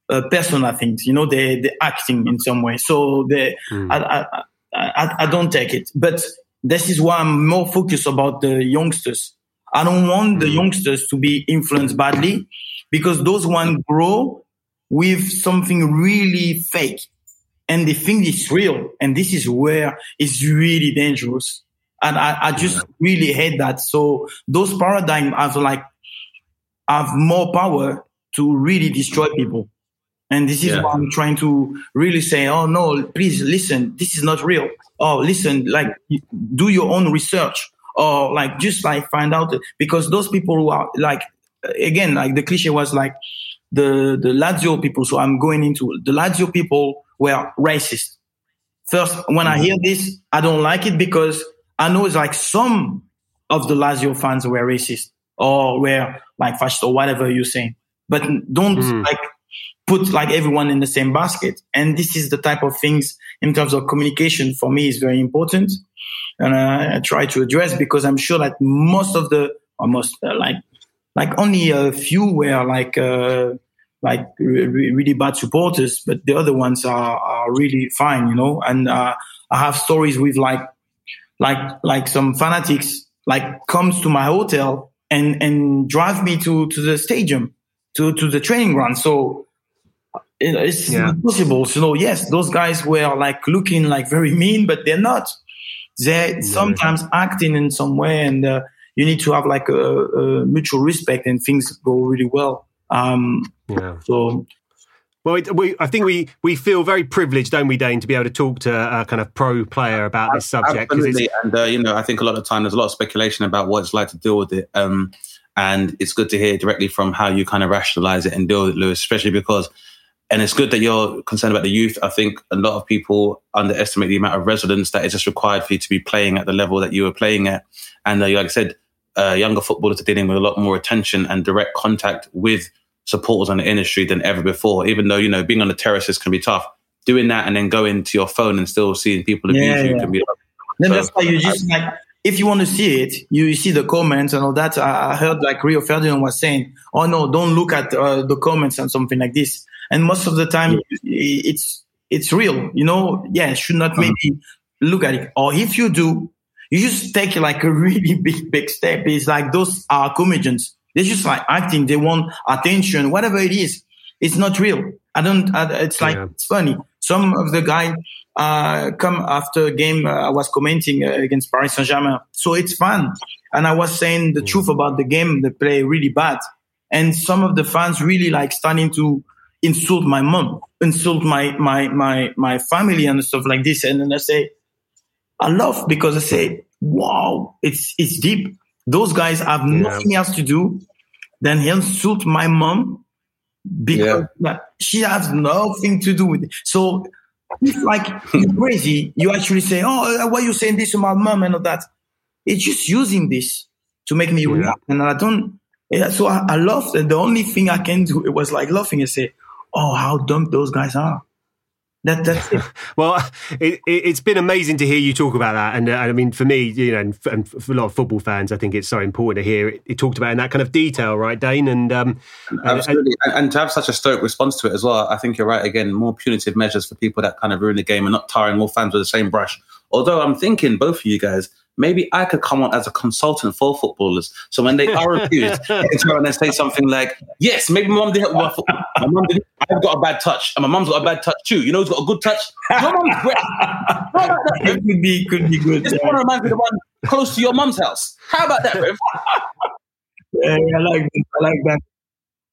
uh, personal things. You know, they they're acting in some way. So they, mm. I, I, I, I don't take it. But this is why I'm more focused about the youngsters. I don't want the hmm. youngsters to be influenced badly because those ones grow with something really fake and they think it's real. And this is where it's really dangerous. And I, I just really hate that. So those paradigms have like, have more power to really destroy people. And this is yeah. why I'm trying to really say, oh no, please listen. This is not real. Oh, listen, like do your own research or like just like find out because those people who are like, again, like the cliche was like the, the Lazio people. So I'm going into the Lazio people were racist. First, when I mm-hmm. hear this, I don't like it because I know it's like some of the Lazio fans were racist or were like fascist or whatever you're saying. But don't mm. like put like everyone in the same basket. And this is the type of things in terms of communication for me is very important. And uh, I try to address because I'm sure that most of the, almost uh, like, like only a few were like, uh, like re- really bad supporters, but the other ones are, are really fine, you know, and, uh, I have stories with like like like some fanatics like comes to my hotel and and drive me to to the stadium to to the training ground so it's yeah. impossible so yes those guys were like looking like very mean but they're not they're yeah. sometimes acting in some way and uh, you need to have like a, a, mutual respect and things go really well um yeah. so well, we, I think we, we feel very privileged, don't we, Dane, to be able to talk to a kind of pro player about this subject. Absolutely. And, uh, you know, I think a lot of time there's a lot of speculation about what it's like to deal with it. Um, and it's good to hear directly from how you kind of rationalize it and deal with it, Lewis, especially because, and it's good that you're concerned about the youth. I think a lot of people underestimate the amount of resilience that is just required for you to be playing at the level that you were playing at. And uh, like I said, uh, younger footballers are dealing with a lot more attention and direct contact with supporters on the industry than ever before. Even though you know being on the terraces can be tough, doing that and then going to your phone and still seeing people abuse yeah, you yeah. can be. Then so, that's why you just like if you want to see it, you see the comments and all that. I, I heard like Rio Ferdinand was saying, "Oh no, don't look at uh, the comments and something like this." And most of the time, it's it's real. You know, yeah, should not uh-huh. maybe look at it. Or if you do, you just take like a really big big step. It's like those are comedians they're just like acting. They want attention, whatever it is. It's not real. I don't, I, it's like, yeah. it's funny. Some of the guys, uh, come after a game. Uh, I was commenting uh, against Paris Saint-Germain. So it's fun. And I was saying the mm. truth about the game. They play really bad. And some of the fans really like starting to insult my mom, insult my, my, my, my family and stuff like this. And then I say, I love because I say, wow, it's, it's deep. Those guys have yeah. nothing else to do than insult my mom because yeah. she has nothing to do with it. So it's like you're crazy. You actually say, "Oh, uh, why are you saying this to my mom and all that?" It's just using this to make me yeah. react, and I don't. Yeah, so I, I love that. The only thing I can do it was like laughing and say, "Oh, how dumb those guys are." That, that's it. well, it, has it, been amazing to hear you talk about that, and uh, I mean, for me, you know, and for, and for, a lot of football fans, I think it's so important to hear it, it talked about in that kind of detail, right, Dane? And um, absolutely, and, and, to have such a stoic response to it as well, I think you're right. Again, more punitive measures for people that kind of ruin the game and not tarring all fans with the same brush. Although I'm thinking both of you guys maybe I could come on as a consultant for footballers. So when they are abused, they can turn and say something like, "Yes, maybe my mom didn't. My, my mom didn't. I've got a bad touch, and my mom's got a bad touch too. You know, who's got a good touch? Your mom's great. It could be, could be good. This one reminds me of the one close to your mom's house. How about that, Rev? yeah, I like that. I like that.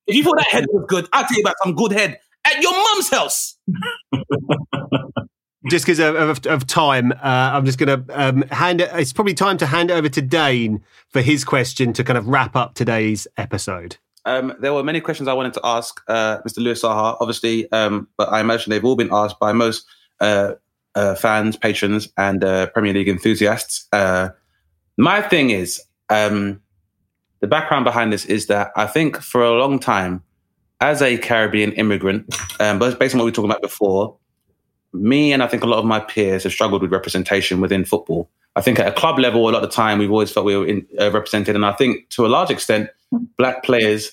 If you thought that head was good, I'll tell you about some good head at your mom's house just because of, of, of, time, uh, I'm just going to um, hand it. It's probably time to hand it over to Dane for his question to kind of wrap up today's episode. Um, there were many questions I wanted to ask uh, Mr. Louis Saha, obviously, um, but I imagine they've all been asked by most uh, uh, fans, patrons, and uh, Premier League enthusiasts. Uh, my thing is, um, the background behind this is that I think for a long time, as a Caribbean immigrant, um, but based on what we were talking about before, me and I think a lot of my peers have struggled with representation within football. I think at a club level, a lot of the time we've always felt we were in, uh, represented, and I think to a large extent, black players,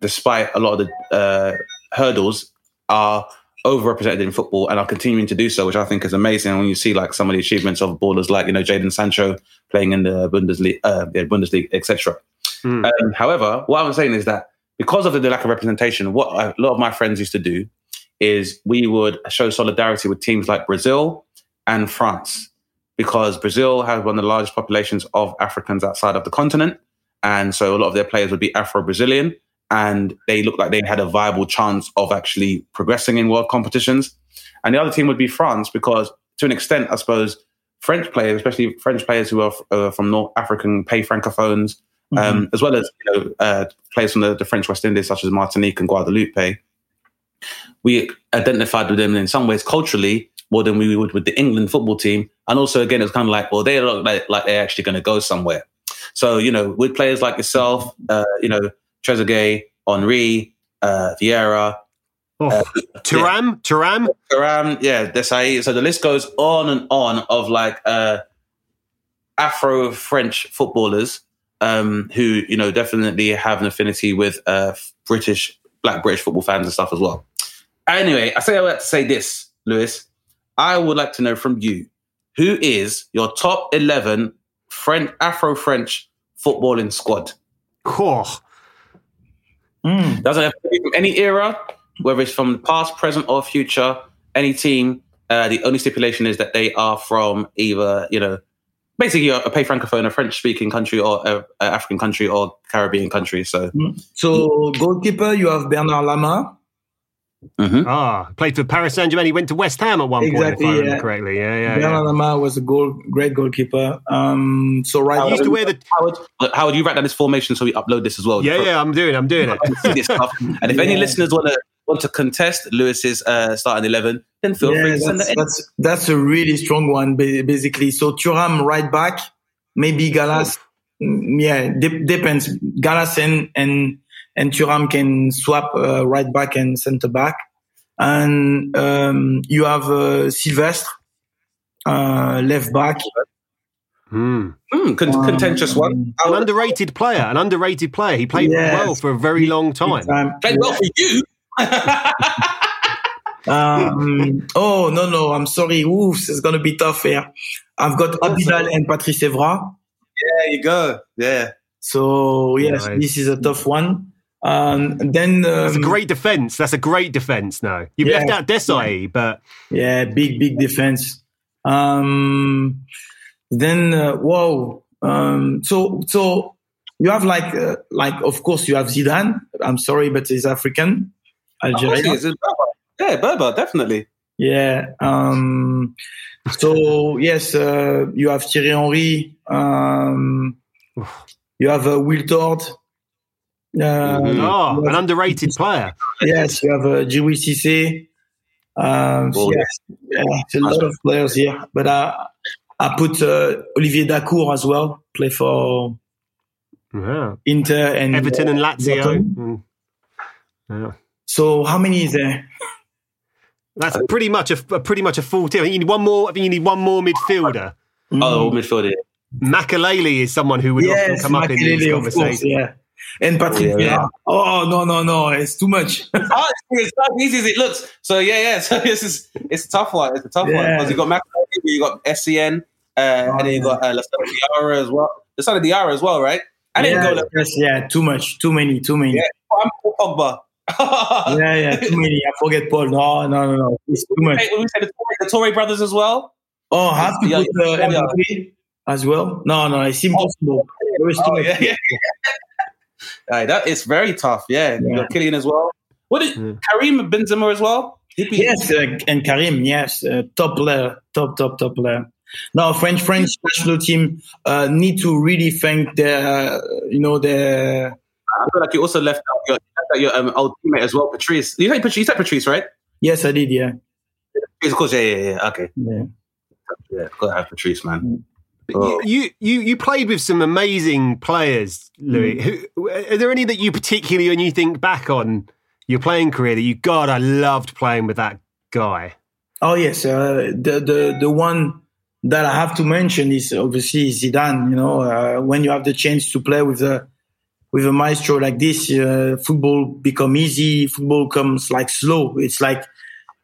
despite a lot of the uh, hurdles, are overrepresented in football and are continuing to do so, which I think is amazing. When you see like some of the achievements of ballers like you know Jadon Sancho playing in the Bundesliga, uh, the Bundesliga, etc. Mm. Um, however, what I'm saying is that because of the lack of representation, what a lot of my friends used to do is we would show solidarity with teams like Brazil and France because Brazil has one of the largest populations of Africans outside of the continent. And so a lot of their players would be Afro Brazilian and they looked like they had a viable chance of actually progressing in world competitions. And the other team would be France because, to an extent, I suppose, French players, especially French players who are uh, from North African pay francophones, um, Mm-hmm. as well as you know, uh, players from the, the French West Indies, such as Martinique and Guadeloupe, we identified with them in some ways culturally more than we would with the England football team. And also, again, it's kind of like, well, they look like, like they're actually going to go somewhere. So, you know, with players like yourself, uh, you know, Trezeguet, Henry, uh, Vieira, Oh, Thuram, Thuram. Karam, yeah, Desailly. So the list goes on and on of like uh, Afro French footballers um, who, you know, definitely have an affinity with uh, British, black British football fans and stuff as well. Anyway, I say I would like to say this, Lewis. I would like to know from you who is your top 11 French, Afro French footballing squad? Oh, Mm. Doesn't have to be from any era, whether it's from the past, present, or future. Any team. Uh, the only stipulation is that they are from either, you know, basically a pay francophone, a French-speaking country, or a, a African country, or Caribbean country. So, So goalkeeper, you have Bernard Lama. Mhm. ah, played for Paris Saint Germain. He went to West Ham at one Exactly, point, if I remember yeah. correctly. Yeah, yeah, Bernard yeah. Lama was a goal, great goalkeeper. Um, so right He used to wear the. Howard, Howard, you write down this formation so we upload this as well. Yeah, yeah. I'm doing. I'm doing it. This stuff. And if any listeners want to want to contest Lewis's uh, starting eleven, then feel free yeah, to that's, it that's that's a really strong one, basically. So Thuram right back, maybe Gallas. mm, Yeah, de- depends. Gallas and and and Thuram can swap uh, right back and center back, and um, you have uh, Silvestre uh, left back. Hmm. Hmm, con- contentious one. An underrated player. An underrated player. He played Yes. well for a very long time. Um, Played well for you. Um, oh no no, I'm sorry. Oof, it's gonna be tough here. I've got Abidal and Patrice Evra. There you go. Yeah. So yes, Nice. this is a tough one. Um, then That's a um, great defense. That's a great defense. No, you've Yeah. left out Desailly, but yeah, big big defense. Um, then uh, whoa. Um, so so you have like uh, like of course you have Zidane. I'm sorry, but he's African, Of Algerian. he is. Berber. Yeah, Berber, definitely. Yeah. Um, so yes, uh, you have Thierry Henry. Um, you have uh, Wiltord. Uh, oh, you an underrated player. yes, you have uh, Djibril Cissé. Um, so Oh, yes, yeah, it's a lot of players here. But I, I put uh, Olivier Dacourt as well. Play for Yeah. Inter and Everton and Lazio. Everton. Mm. Yeah. So how many is there? That's pretty much a, a pretty much a full team. I think you need one more. I think you need one more midfielder. Oh, midfielder. Makelele is someone who would often come up in these Makelele, of course, conversations. yeah. And Patrick Oh, yeah. Vieira. Oh no no no! It's too much. oh, it's, it's not as easy as it looks. So yeah, yeah. So this is it's a tough one. It's a tough one Yeah. because you got Mac, you got Essien, uh, and then you got uh, Lassana Diarra as well. Lassana Diarra as well, right? And then yeah, you go. yes, yeah, too much, too many, too many. Yeah, I'm Paul Pogba. yeah, yeah, too many. I forget Paul. No, no, no, no. It's too much. Hey, we said the Touré, the Touré brothers as well. Oh, I have to Yeah, put uh, yeah. Mbappe as well. No, no, it's impossible. There is too Oh yeah, yeah. Right, that is very tough. Yeah, you Yeah. got Kylian as well. What did Karim Benzema as well? Be- Yes, uh, and Karim, yes, uh, top player, top, top, top player. Now, French French national team uh, need to really thank their, uh, you know, their. I feel like you also left out your, out your um, old teammate as well, Patrice. You said Patrice, you said Patrice, right? Yes, I did. Yeah, Of course, yeah, yeah, yeah. Okay. Yeah. Yeah, gotta have Patrice, man. Oh. You, you you played with some amazing players, Louis. Mm. Who, are there any that you particularly, when you think back on your playing career, that you God, I loved playing with that guy. Oh yes, uh, the the the one that I have to mention is obviously Zidane. You know, uh, when you have the chance to play with a with a maestro like this, uh, football become easy. Football comes like slow. It's like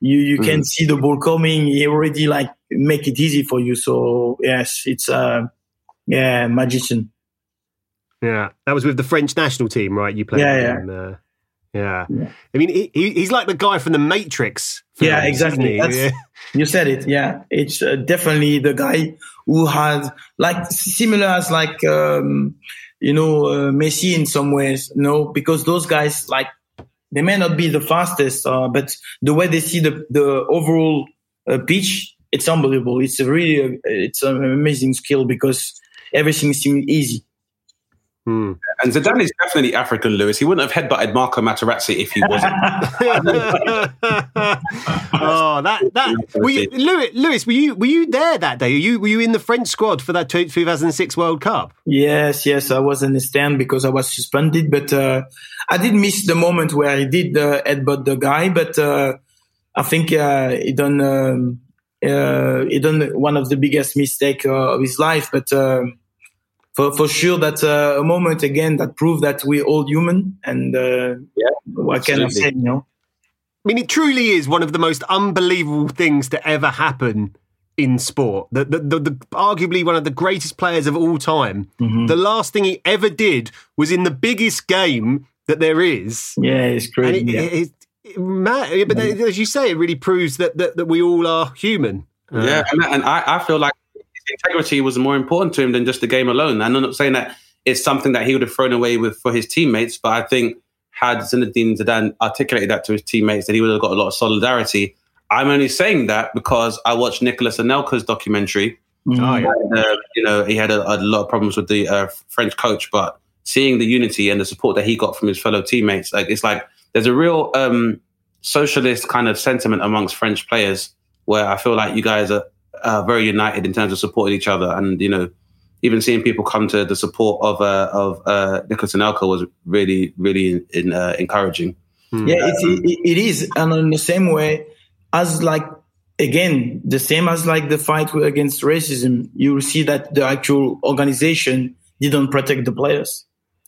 you you can see the ball coming. He already like make it easy for you. So yes, it's uh, yeah, magician. Yeah, that was with the French national team, right? You played. Yeah, with yeah. him, uh, yeah. Yeah. I mean, he, he- he's like the guy from the Matrix. Yeah, films, isn't exactly. That's, Yeah. You said it. Yeah, it's uh, definitely the guy who had like similar as like um, you know uh, Messi in some ways. You know, because those guys like they may not be the fastest, uh, but the way they see the the overall uh, pitch, it's unbelievable. It's a really uh, it's an amazing skill because everything seems easy. Hmm. And Zidane is definitely African, Lewis. He wouldn't have headbutted Marco Materazzi if he wasn't. oh, that that were you, Lewis, Lewis, were you were you there that day? Were you were you in the French squad for that 2006 World Cup? Yes, yes, I was in the stand because I was suspended, but uh, I did miss the moment where he did uh, headbutt the guy. But uh, I think uh, he done um, uh, he done one of the biggest mistake uh, of his life. But um for for sure, that's uh, a moment again that proved that we're all human. And uh, Yeah, what can I say? You know, I mean, it truly is one of the most unbelievable things to ever happen in sport. The, the, the, the arguably one of the greatest players of all time. Mm-hmm. The last thing he ever did was in the biggest game that there is. yeah, it's And crazy. it, yeah. it, it, ma- but then, as you say, it really proves that that, that we all are human. Uh, Yeah, and, and I, I feel like his integrity was more important to him than just the game alone. And I'm not saying that it's something that he would have thrown away with for his teammates, but I think had Zinedine Zidane articulated that to his teammates, that he would have got a lot of solidarity. I'm only saying that because I watched Nicolas Anelka's documentary. Oh, yeah. And, uh, you know, he had a, a lot of problems with the uh, French coach, but seeing the unity and the support that he got from his fellow teammates, like it's like there's a real um, socialist kind of sentiment amongst French players where I feel like you guys are uh, very united in terms of supporting each other, and you know, even seeing people come to the support of uh, of uh, Nicolas Anelka was really, really in, uh, encouraging. Yeah, it's, it, it is, and in the same way as like again the same as like the fight against racism, you will see that the actual organization didn't protect the players.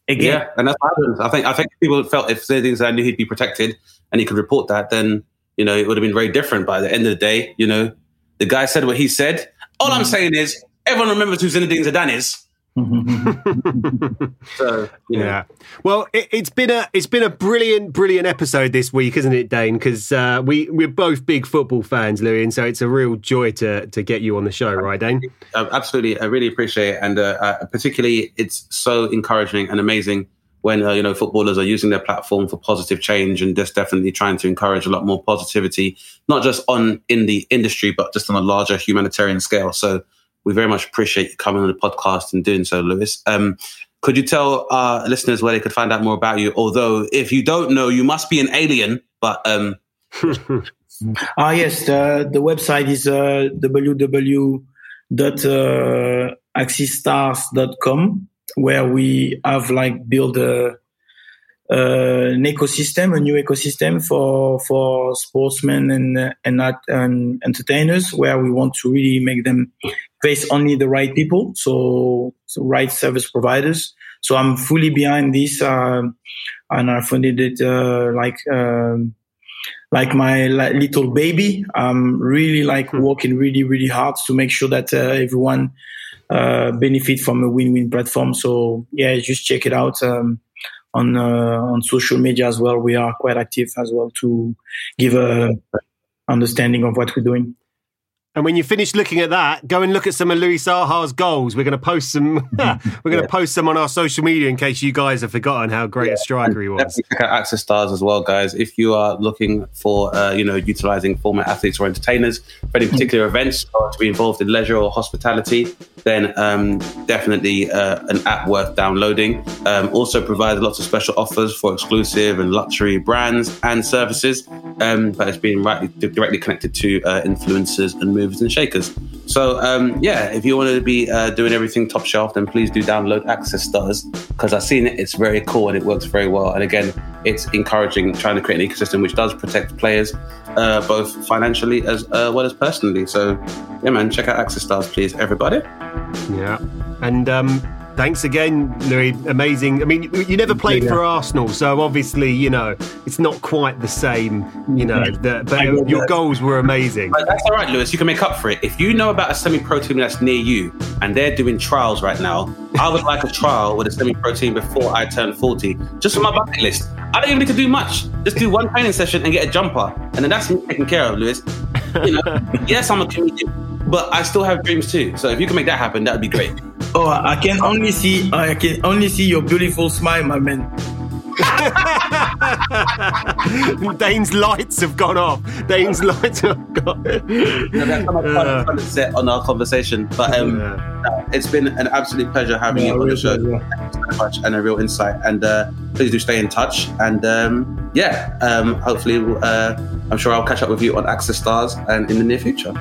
Again, Yeah, and that's what happens. I think I think people felt if Zinedine Zidane knew he'd be protected and he could report that, then you know it would have been very different. But at the end of the day, you know, the guy said what he said. All I'm saying is everyone remembers who Zinedine Zidane is. So know, Yeah. Well, it, it's been a it's been a brilliant brilliant episode this week, isn't it, Dane? Because uh, we we're both big football fans, Louis, and so it's a real joy to to get you on the show, right, Dane? uh, absolutely, I really appreciate it, and uh, uh, particularly it's so encouraging and amazing when uh, you know footballers are using their platform for positive change and just definitely trying to encourage a lot more positivity, not just on in the industry, but just on a larger humanitarian scale. So we very much appreciate you coming on the podcast and doing so, Lewis. Um, could you tell our listeners where they could find out more about you? Although, if you don't know, you must be an alien. But um, Ah, yes, the, the website is uh, www.axistars.com, where we have like built a, uh, an ecosystem, a new ecosystem for for sportsmen and uh, and, art, and entertainers, where we want to really make them face only the right people, so, so right service providers. So I'm fully behind this, um and I funded it uh, like. Um, like my little baby. I'm really like working really, really hard to make sure that uh, everyone uh, benefit from a win-win platform. So yeah, just check it out um, on uh, on social media as well. We are quite active as well to give a understanding of what we're doing. And when you finish looking at that, go and look at some of Louis Saha's goals. We're going to post some. we're going to Yeah. post some on our social media in case you guys have forgotten how great a striker he was. Check out Access Stars as well, guys. If you are looking for, uh, you know, utilizing former athletes or entertainers for any particular events or to be involved in leisure or hospitality, then um, definitely uh, an app worth downloading. Um, also provides lots of special offers for exclusive and luxury brands and services, um, but it's being rightly, directly connected to uh, influencers and movers and shakers. So um, yeah, if you want to be uh, doing everything top shelf, then please do download AxisStars because I've seen it. It's very cool and it works very well. And again, it's encouraging trying to create an ecosystem which does protect players uh, both financially as uh, well as personally. So yeah, man, check out AxisStars, please, everybody. Yeah. And um, thanks again, Louis. Amazing. I mean, you- you never played for Arsenal, so obviously, you know, it's not quite the same, you know, the, but your that. goals were amazing. But that's all right, Lewis. You can make up for it. If you know about a semi-pro team that's near you and they're doing trials right now, I would like a trial with a semi-pro team before I turn 40, just for my bucket list. I don't even need to do much. Just do one training session and get a jumper, and then that's me taken care of, Lewis. You know, yes, I'm a comedian, but I still have dreams too. So if you can make that happen, that would be great. Oh, I can only see I can only see your beautiful smile, my man. Dane's lights have gone off. Dane's lights have gone. No, that's how much fun Uh, fun it's set on our conversation. But um, no, it's been an absolute pleasure having Yeah, you on the show. Thank you so much and a real insight. And uh, please do stay in touch. And um, yeah, um, hopefully, we'll, uh, I'm sure I'll catch up with you on AxisStars and in the near future.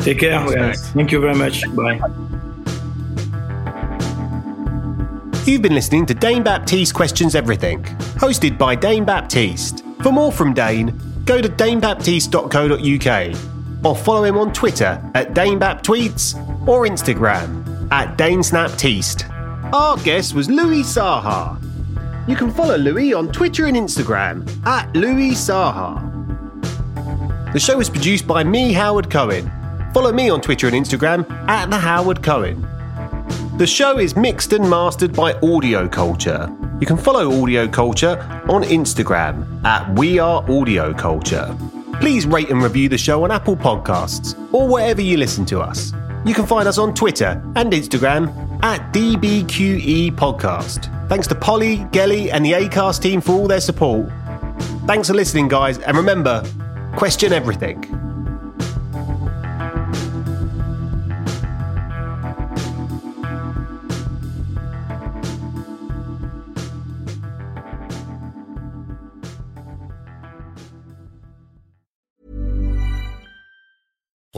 Take care. guys. Thank you very much. Bye. You've been listening to Dane Baptiste Questions Everything, hosted by Dane Baptiste. For more from Dane, go to danebaptiste.co.uk or follow him on Twitter at DaneBapTweets or Instagram at DaneSnapTeast. Our guest was Louis Saha. You can follow Louis on Twitter and Instagram at Louis Saha. The show is produced by me, Howard Cohen. Follow me on Twitter and Instagram at the Howard Cohen. The show is mixed and mastered by Audio Culture. You can follow Audio Culture on Instagram at We Are Audio Culture. Please rate and review the show on Apple Podcasts or wherever you listen to us. You can find us on Twitter and Instagram at DBQE Podcast. Thanks to Polly, Gelly, and the ACAST team for all their support. Thanks for listening, guys, and remember question everything.